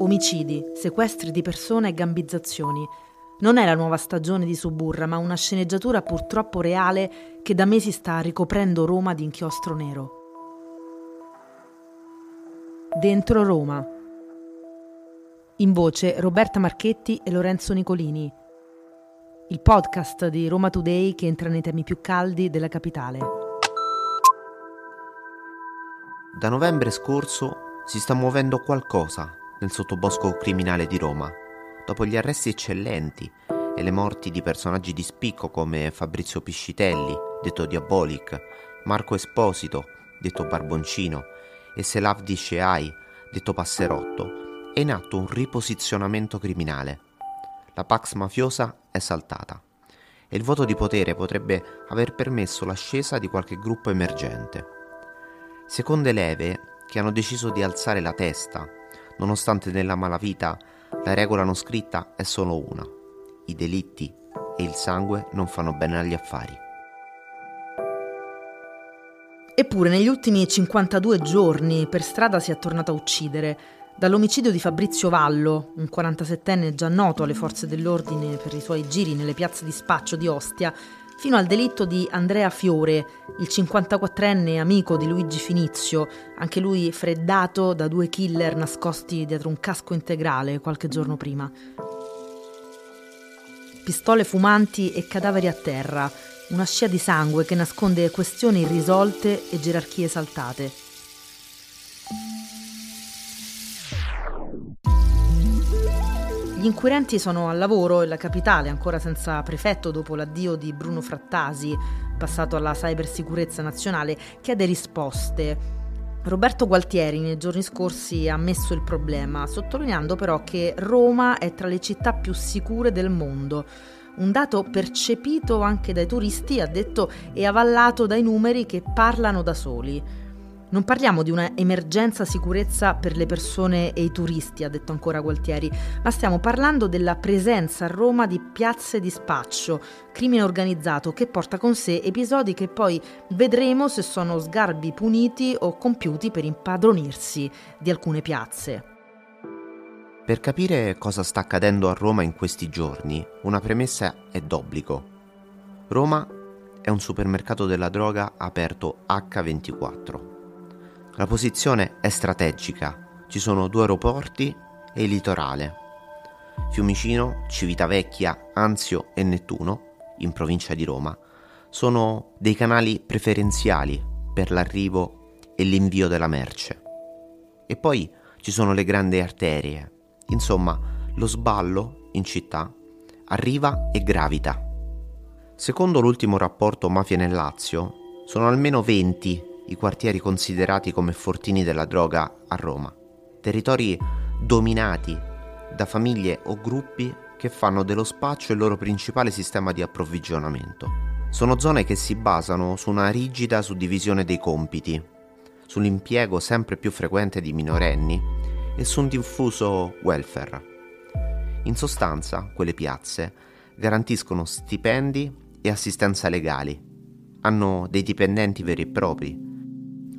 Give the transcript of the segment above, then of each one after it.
Omicidi, sequestri di persone e gambizzazioni. Non è la nuova stagione di Suburra, ma una sceneggiatura purtroppo reale che da mesi sta ricoprendo Roma di inchiostro nero. Dentro Roma. In voce Roberta Marchetti e Lorenzo Nicolini. Il podcast di Roma Today che entra nei temi più caldi della capitale. Da novembre scorso si sta muovendo qualcosa nel sottobosco criminale di Roma dopo gli arresti eccellenti e le morti di personaggi di spicco come Fabrizio Piscitelli, detto Diabolic, Marco Esposito, detto Barboncino, e Selavdi Sheai, detto Passerotto, è in atto un riposizionamento criminale. La Pax mafiosa è saltata e il voto di potere potrebbe aver permesso l'ascesa di qualche gruppo emergente. Seconde leve che hanno deciso di alzare la testa, nonostante nella malavita la regola non scritta è solo una. I delitti e il sangue non fanno bene agli affari. Eppure negli ultimi 52 giorni per strada si è tornato a uccidere. Dall'omicidio di Fabrizio Vallo, un 47enne già noto alle forze dell'ordine per i suoi giri nelle piazze di spaccio di Ostia, fino al delitto di Andrea Fiore, il 54enne amico di Luigi Finizio, anche lui freddato da due killer nascosti dietro un casco integrale qualche giorno prima. Pistole fumanti e cadaveri a terra, una scia di sangue che nasconde questioni irrisolte e gerarchie saltate. Gli inquirenti sono al lavoro e la capitale, ancora senza prefetto dopo l'addio di Bruno Frattasi, passato alla cybersicurezza nazionale, chiede risposte. Roberto Gualtieri nei giorni scorsi ha ammesso il problema, sottolineando però che Roma è tra le città più sicure del mondo. Un dato percepito anche dai turisti, ha detto, e avallato dai numeri che parlano da soli. Non parliamo di una emergenza sicurezza per le persone e i turisti, ha detto ancora Gualtieri, ma stiamo parlando della presenza a Roma di piazze di spaccio, crimine organizzato che porta con sé episodi che poi vedremo se sono sgarbi puniti o compiuti per impadronirsi di alcune piazze. Per capire cosa sta accadendo a Roma in questi giorni, una premessa è d'obbligo. Roma è un supermercato della droga aperto H24. La posizione è strategica, ci sono due aeroporti e il litorale. Fiumicino, Civitavecchia, Anzio e Nettuno, in provincia di Roma, sono dei canali preferenziali per l'arrivo e l'invio della merce. E poi ci sono le grandi arterie, insomma lo sballo in città arriva e gravita. Secondo l'ultimo rapporto Mafia nel Lazio, sono almeno 20 i quartieri considerati come fortini della droga a Roma, territori dominati da famiglie o gruppi che fanno dello spaccio il loro principale sistema di approvvigionamento. Sono zone che si basano su una rigida suddivisione dei compiti, sull'impiego sempre più frequente di minorenni e su un diffuso welfare. In sostanza, quelle piazze garantiscono stipendi e assistenza legali, hanno dei dipendenti veri e propri,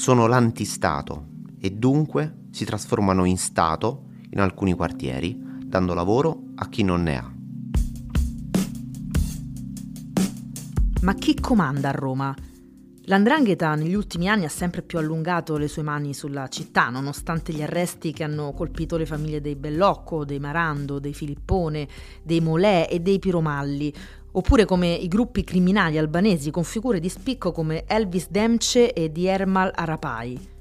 sono l'antistato e dunque si trasformano in Stato in alcuni quartieri, dando lavoro a chi non ne ha. Ma chi comanda a Roma? L'andrangheta negli ultimi anni ha sempre più allungato le sue mani sulla città, nonostante gli arresti che hanno colpito le famiglie dei Bellocco, dei Marando, dei Filippone, dei Molè e dei Piromalli, oppure come i gruppi criminali albanesi con figure di spicco come Elvis Demce e di Ermal Arapai.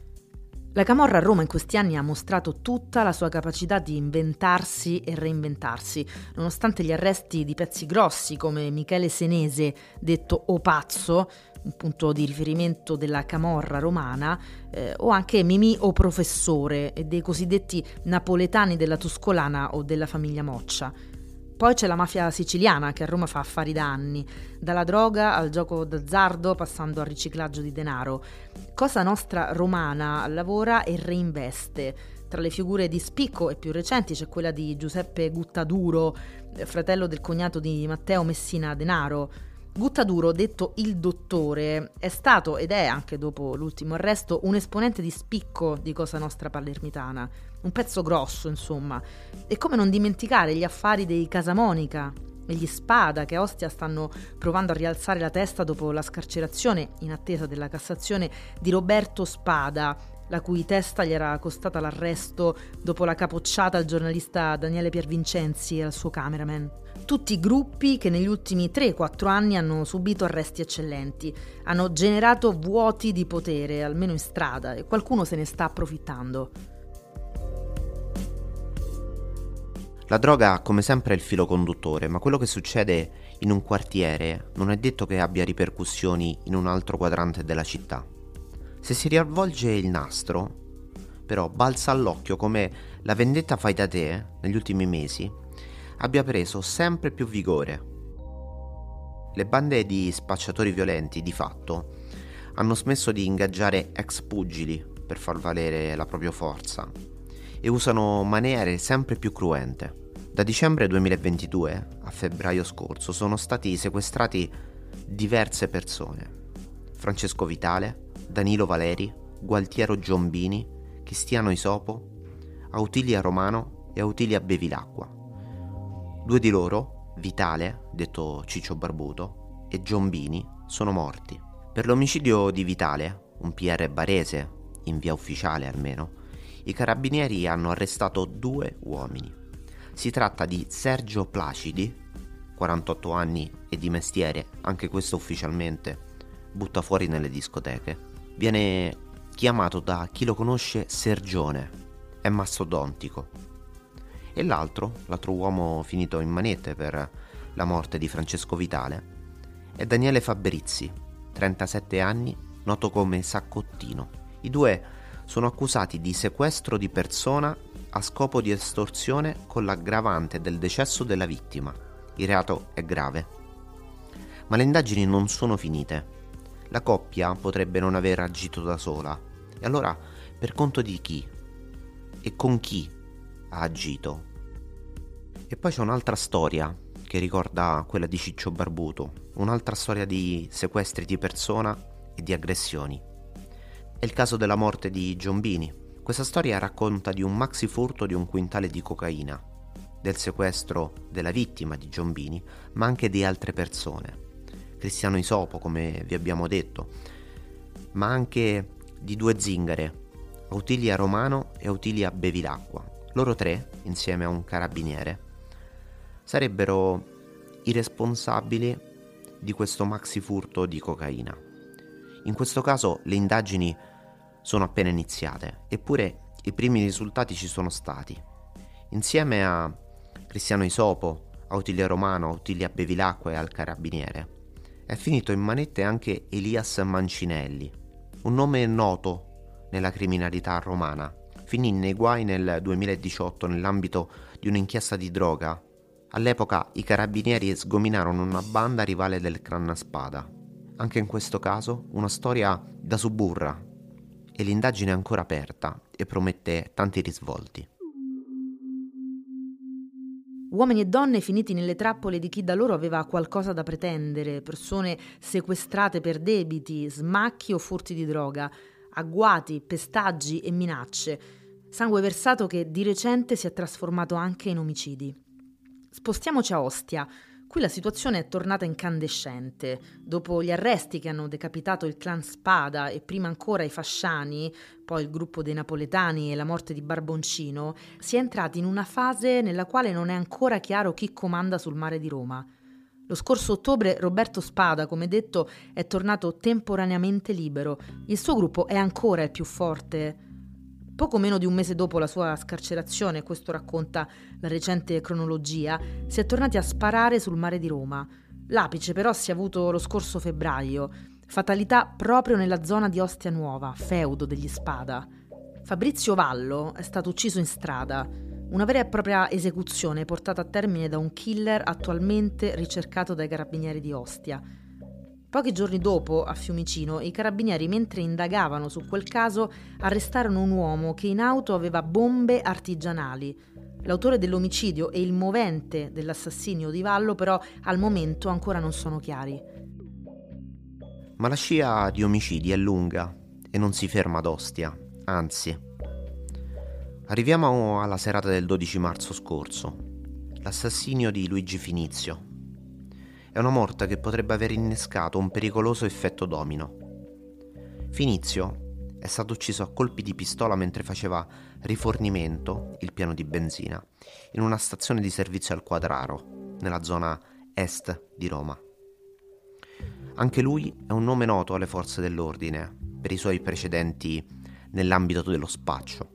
La Camorra a Roma in questi anni ha mostrato tutta la sua capacità di inventarsi e reinventarsi, nonostante gli arresti di pezzi grossi come Michele Senese, detto O Pazzo, un punto di riferimento della Camorra romana, eh, o anche Mimì o Professore e dei cosiddetti napoletani della Tuscolana o della famiglia Moccia. Poi c'è la mafia siciliana che a Roma fa affari da anni, dalla droga al gioco d'azzardo passando al riciclaggio di denaro. Cosa Nostra romana lavora e reinveste. Tra le figure di spicco e più recenti c'è quella di Giuseppe Guttaduro, fratello del cognato di Matteo Messina Denaro. Guttaduro, detto il dottore, è stato ed è anche dopo l'ultimo arresto un esponente di spicco di Cosa Nostra Palermitana, un pezzo grosso insomma. E come non dimenticare gli affari dei Casamonica e gli Spada che a Ostia stanno provando a rialzare la testa dopo la scarcerazione, in attesa della Cassazione, di Roberto Spada, la cui testa gli era costata l'arresto dopo la capocciata al giornalista Daniele Piervincenzi e al suo cameraman. Tutti gruppi che negli ultimi 3-4 anni hanno subito arresti eccellenti, hanno generato vuoti di potere, almeno in strada, e qualcuno se ne sta approfittando. La droga ha come sempre il filo conduttore, ma quello che succede in un quartiere non è detto che abbia ripercussioni in un altro quadrante della città. Se si riavvolge il nastro, però balza all'occhio come la vendetta fai da te negli ultimi mesi abbia preso sempre più vigore. Le bande di spacciatori violenti, di fatto, hanno smesso di ingaggiare ex pugili per far valere la propria forza e usano maniere sempre più cruente. Da dicembre 2022 a febbraio scorso sono stati sequestrati diverse persone. Francesco Vitale, Danilo Valeri, Gualtiero Giombini, Cristiano Isopo, Autilia Romano e Autilia Bevilacqua. Due di loro, Vitale, detto Ciccio Barbuto, e Giombini, sono morti. Per l'omicidio di Vitale, un PR barese, in via ufficiale almeno, i carabinieri hanno arrestato due uomini. Si tratta di Sergio Placidi, 48 anni e di mestiere, anche questo ufficialmente, butta fuori nelle discoteche, Viene chiamato da chi lo conosce Sergione, è mastodontico. E l'altro, l'altro uomo finito in manette per la morte di Francesco Vitale, è Daniele Fabrizi, 37 anni, noto come Saccottino. I due sono accusati di sequestro di persona a scopo di estorsione con l'aggravante del decesso della vittima. Il reato è grave. Ma le indagini non sono finite la coppia potrebbe non aver agito da sola. E allora, per conto di chi? E con chi ha agito? E poi c'è un'altra storia che ricorda quella di Ciccio Barbuto, un'altra storia di sequestri di persona e di aggressioni. È il caso della morte di Giombini. Questa storia racconta di un maxi furto di un quintale di cocaina, del sequestro della vittima di Giombini, ma anche di altre persone. Cristiano Isopo, come vi abbiamo detto, ma anche di due zingare, Autilia Romano e Autilia Bevilacqua. Loro tre, insieme a un carabiniere, sarebbero i responsabili di questo maxi furto di cocaina. In questo caso le indagini sono appena iniziate, eppure i primi risultati ci sono stati. Insieme a Cristiano Isopo, Autilia Romano, Autilia Bevilacqua e al carabiniere, è finito in manette anche Elias Mancinelli, un nome noto nella criminalità romana. Finì nei guai nel 2018 nell'ambito di un'inchiesta di droga. All'epoca i carabinieri sgominarono una banda rivale del clan Spada. Anche in questo caso una storia da suburra e l'indagine è ancora aperta e promette tanti risvolti. Uomini e donne finiti nelle trappole di chi da loro aveva qualcosa da pretendere, persone sequestrate per debiti, smacchi o furti di droga, agguati, pestaggi e minacce, sangue versato che di recente si è trasformato anche in omicidi. Spostiamoci a Ostia, Qui la situazione è tornata incandescente. Dopo gli arresti che hanno decapitato il clan Spada e prima ancora i fasciani, poi il gruppo dei napoletani e la morte di Barboncino, si è entrati in una fase nella quale non è ancora chiaro chi comanda sul mare di Roma. Lo scorso ottobre Roberto Spada, come detto, è tornato temporaneamente libero. Il suo gruppo è ancora il più forte Poco meno di un mese dopo la sua scarcerazione, questo racconta la recente cronologia, si è tornati a sparare sul mare di Roma. L'apice però si è avuto lo scorso febbraio, fatalità proprio nella zona di Ostia Nuova, feudo degli Spada. Fabrizio Vallo è stato ucciso in strada, una vera e propria esecuzione portata a termine da un killer attualmente ricercato dai carabinieri di Ostia. Pochi giorni dopo, a Fiumicino, i carabinieri, mentre indagavano su quel caso, arrestarono un uomo che in auto aveva bombe artigianali. L'autore dell'omicidio e il movente dell'assassinio di Vallo, però, al momento ancora non sono chiari. Ma la scia di omicidi è lunga e non si ferma ad Ostia, anzi. Arriviamo alla serata del 12 marzo scorso, l'assassinio di Luigi Finizio. È una morte che potrebbe aver innescato un pericoloso effetto domino. Finizio è stato ucciso a colpi di pistola mentre faceva rifornimento, il piano di benzina, in una stazione di servizio al Quadraro, nella zona est di Roma. Anche lui è un nome noto alle forze dell'ordine per i suoi precedenti nell'ambito dello spaccio.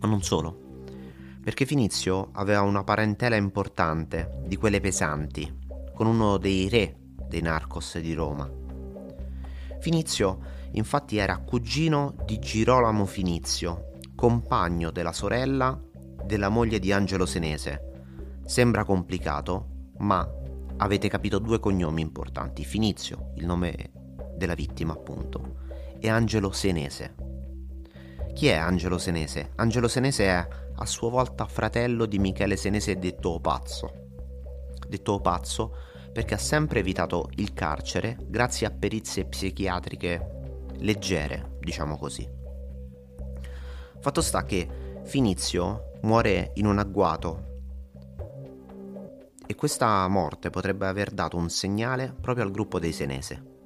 Ma non solo, perché Finizio aveva una parentela importante, di quelle pesanti, con uno dei re dei narcos di Roma. Finizio infatti era cugino di Girolamo Finizio, compagno della sorella della moglie di Angelo Senese. Sembra complicato, ma avete capito due cognomi importanti, Finizio, il nome della vittima appunto, e Angelo Senese. Chi è Angelo Senese? Angelo Senese è a sua volta fratello di Michele Senese detto Pazzo. Detto Pazzo perché ha sempre evitato il carcere grazie a perizie psichiatriche leggere, diciamo così. Fatto sta che Finizio muore in un agguato e questa morte potrebbe aver dato un segnale proprio al gruppo dei Senese.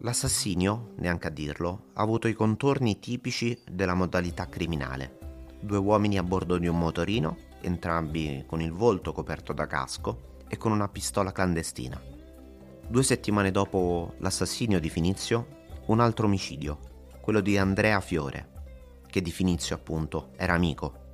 L'assassinio, neanche a dirlo, ha avuto i contorni tipici della modalità criminale. Due uomini a bordo di un motorino, entrambi con il volto coperto da casco e con una pistola clandestina. Due settimane dopo l'assassinio di Finizio, un altro omicidio, quello di Andrea Fiore, che di Finizio appunto era amico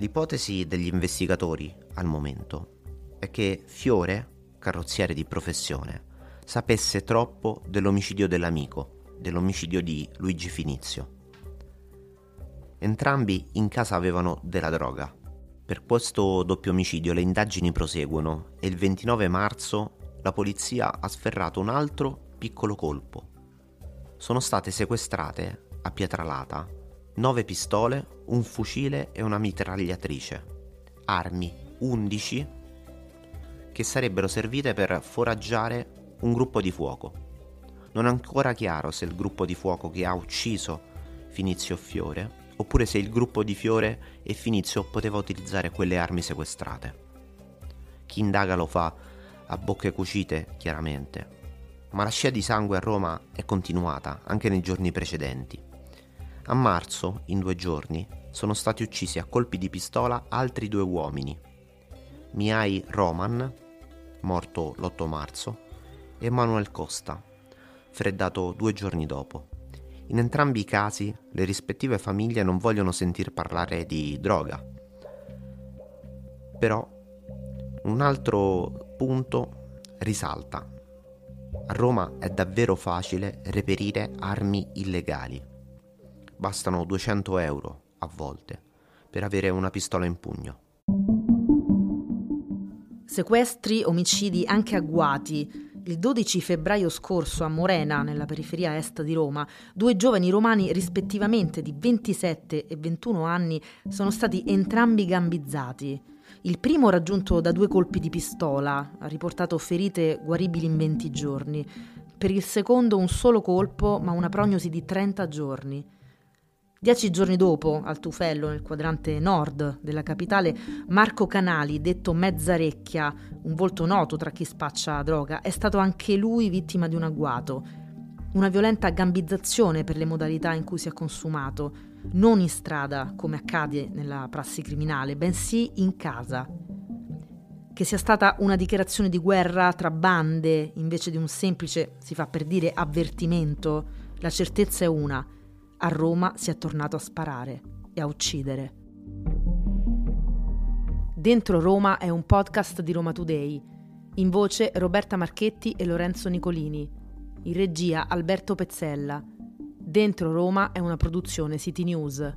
L'ipotesi degli investigatori, al momento, è che Fiore, carrozziere di professione, sapesse troppo dell'omicidio dell'amico, dell'omicidio di Luigi Finizio. Entrambi in casa avevano della droga. Per questo doppio omicidio le indagini proseguono e il 29 marzo la polizia ha sferrato un altro piccolo colpo. Sono state sequestrate a Pietralata nove pistole, un fucile e una mitragliatrice. Armi 11 che sarebbero servite per foraggiare un gruppo di fuoco. Non è ancora chiaro se il gruppo di fuoco che ha ucciso Finizio Fiore oppure se il gruppo di Fiore e Finizio poteva utilizzare quelle armi sequestrate. Chi indaga lo fa a bocche cucite, chiaramente, ma la scia di sangue a Roma è continuata anche nei giorni precedenti. A marzo, in due giorni, sono stati uccisi a colpi di pistola altri due uomini. Miai Roman, morto l'8 marzo, e Manuel Costa, freddato due giorni dopo. In entrambi i casi le rispettive famiglie non vogliono sentir parlare di droga. Però un altro punto risalta. A Roma è davvero facile reperire armi illegali bastano 200 euro a volte per avere una pistola in pugno. Sequestri, omicidi anche agguati. Il 12 febbraio scorso a Morena, nella periferia est di Roma, due giovani romani rispettivamente di 27 e 21 anni sono stati entrambi gambizzati. Il primo raggiunto da due colpi di pistola, ha riportato ferite guaribili in 20 giorni. Per il secondo un solo colpo, ma una prognosi di 30 giorni. Dieci giorni dopo, al Tufello, nel quadrante nord della capitale, Marco Canali, detto Mezzarecchia, un volto noto tra chi spaccia droga, è stato anche lui vittima di un agguato. Una violenta gambizzazione per le modalità in cui si è consumato, non in strada come accade nella prassi criminale, bensì in casa. Che sia stata una dichiarazione di guerra tra bande invece di un semplice, si fa per dire, avvertimento, la certezza è una a Roma si è tornato a sparare e a uccidere. Dentro Roma è un podcast di Roma Today. In voce Roberta Marchetti e Lorenzo Nicolini. In regia Alberto Pezzella. Dentro Roma è una produzione City News.